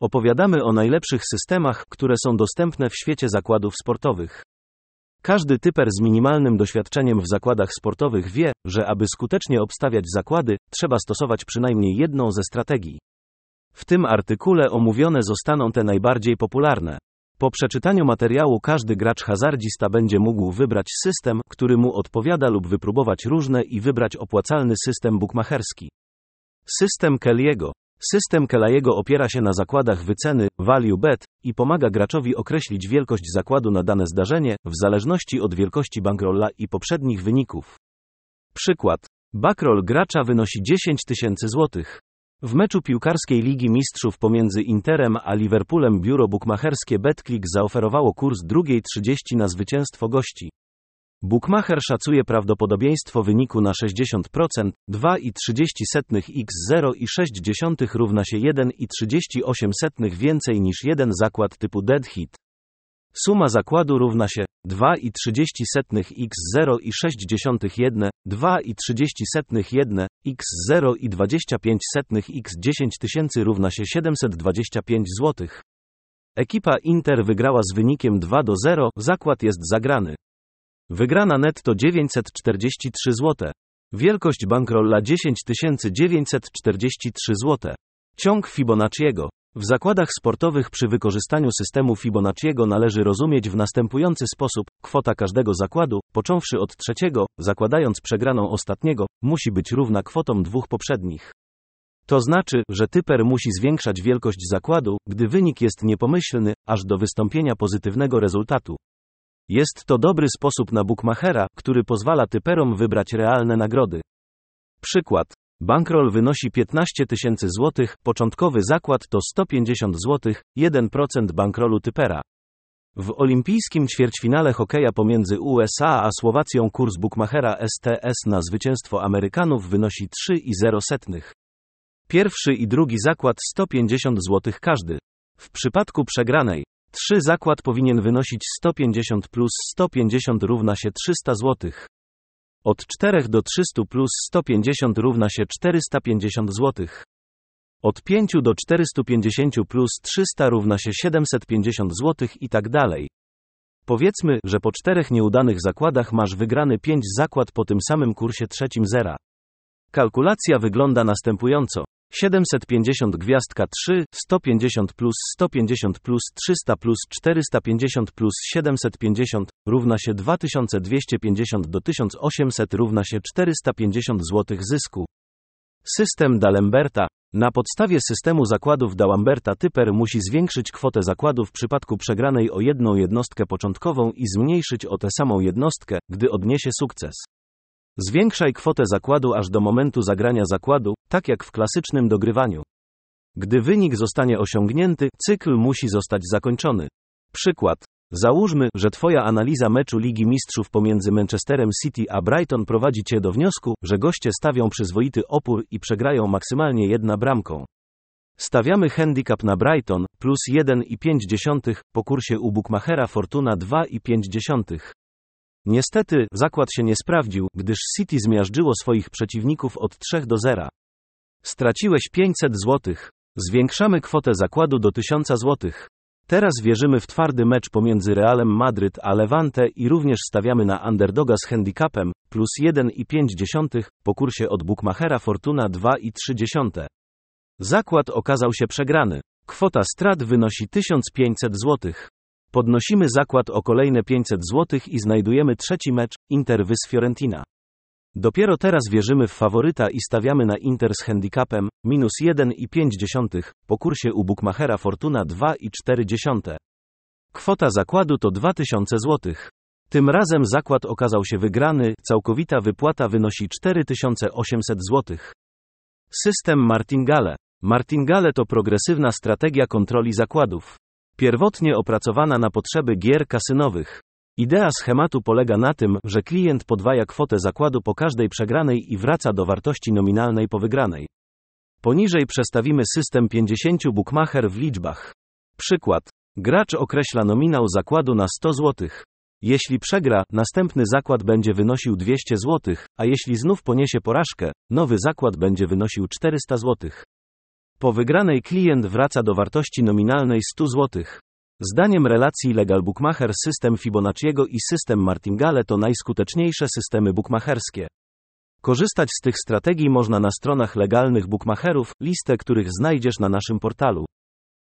Opowiadamy o najlepszych systemach, które są dostępne w świecie zakładów sportowych. Każdy typer z minimalnym doświadczeniem w zakładach sportowych wie, że aby skutecznie obstawiać zakłady, trzeba stosować przynajmniej jedną ze strategii. W tym artykule omówione zostaną te najbardziej popularne. Po przeczytaniu materiału każdy gracz hazardzista będzie mógł wybrać system, który mu odpowiada lub wypróbować różne i wybrać opłacalny system bukmacherski. System Kelly'ego. System Kelly'ego opiera się na zakładach wyceny, value bet, i pomaga graczowi określić wielkość zakładu na dane zdarzenie, w zależności od wielkości bankrolla i poprzednich wyników. Przykład. Bankroll gracza wynosi 10 tysięcy złotych. W meczu piłkarskiej Ligi Mistrzów pomiędzy Interem a Liverpoolem biuro bukmacherskie BetClick zaoferowało kurs drugiej 30 na zwycięstwo gości. Bookmacher szacuje prawdopodobieństwo wyniku na 60%, 2,30 x 0,6 równa się 1,38 więcej niż jeden zakład typu dead hit. Suma zakładu równa się 2,30 x 0,61, 2,30 x 0,25 x 10 tysięcy równa się 725 zł. Ekipa Inter wygrała z wynikiem 2 do 0, zakład jest zagrany. Wygrana netto 943 zł. Wielkość bankrolla 10 943 zł. Ciąg Fibonacciego. W zakładach sportowych przy wykorzystaniu systemu Fibonacciego należy rozumieć w następujący sposób: kwota każdego zakładu, począwszy od trzeciego, zakładając przegraną ostatniego, musi być równa kwotom dwóch poprzednich. To znaczy, że typer musi zwiększać wielkość zakładu, gdy wynik jest niepomyślny, aż do wystąpienia pozytywnego rezultatu. Jest to dobry sposób na bookmachera, który pozwala typerom wybrać realne nagrody. Przykład. Bankroll wynosi 15 tysięcy złotych, początkowy zakład to 150 złotych, 1% bankrolu typera. W olimpijskim ćwierćfinale hokeja pomiędzy USA a Słowacją kurs bookmachera STS na zwycięstwo Amerykanów wynosi 3,0. Pierwszy i drugi zakład 150 zł każdy. W przypadku przegranej, 3 zakład powinien wynosić 150 plus 150 równa się 300 zł. Od 4 do 300 plus 150 równa się 450 zł. Od 5 do 450 plus 300 równa się 750 zł i tak dalej. Powiedzmy, że po czterech nieudanych zakładach masz wygrany 5 zakład po tym samym kursie trzecim zera. Kalkulacja wygląda następująco. 750 gwiazdka 3, 150 plus 150 plus 300 plus 450 plus 750 równa się 2250 do 1800 równa się 450 zł zysku. System D'Alemberta. Na podstawie systemu zakładów D'Alemberta typer musi zwiększyć kwotę zakładu w przypadku przegranej o jedną jednostkę początkową i zmniejszyć o tę samą jednostkę, gdy odniesie sukces. Zwiększaj kwotę zakładu aż do momentu zagrania zakładu, tak jak w klasycznym dogrywaniu. Gdy wynik zostanie osiągnięty, cykl musi zostać zakończony. Przykład. Załóżmy, że Twoja analiza meczu Ligi Mistrzów pomiędzy Manchesterem City a Brighton prowadzi Cię do wniosku, że goście stawią przyzwoity opór i przegrają maksymalnie jedna bramką. Stawiamy handicap na Brighton, plus 1,5 po kursie u Bookmachera Fortuna 2,5. Niestety, zakład się nie sprawdził, gdyż City zmiażdżyło swoich przeciwników od 3 do 0. Straciłeś 500 zł. Zwiększamy kwotę zakładu do 1000 zł. Teraz wierzymy w twardy mecz pomiędzy Realem Madryt a Levante i również stawiamy na underdoga z handicapem, plus 1,5 po kursie od Bookmachera Fortuna 2,3. Zakład okazał się przegrany. Kwota strat wynosi 1500 zł. Podnosimy zakład o kolejne 500 zł i znajdujemy trzeci mecz, Inter Fiorentina. Dopiero teraz wierzymy w faworyta i stawiamy na Inter z handicapem, minus 1,5, po kursie u Bookmachera Fortuna 2,4. Kwota zakładu to 2000 zł. Tym razem zakład okazał się wygrany, całkowita wypłata wynosi 4800 zł. System Martingale. Martingale to progresywna strategia kontroli zakładów. Pierwotnie opracowana na potrzeby gier kasynowych. Idea schematu polega na tym, że klient podwaja kwotę zakładu po każdej przegranej i wraca do wartości nominalnej po wygranej. Poniżej przestawimy system 50 bookmacher w liczbach. Przykład. Gracz określa nominał zakładu na 100 zł. Jeśli przegra, następny zakład będzie wynosił 200 zł, a jeśli znów poniesie porażkę, nowy zakład będzie wynosił 400 zł. Po wygranej klient wraca do wartości nominalnej 100 zł. Zdaniem relacji Legal Bookmacher system Fibonacciego i system Martingale to najskuteczniejsze systemy bukmacherskie. Korzystać z tych strategii można na stronach legalnych bookmacherów, listę których znajdziesz na naszym portalu.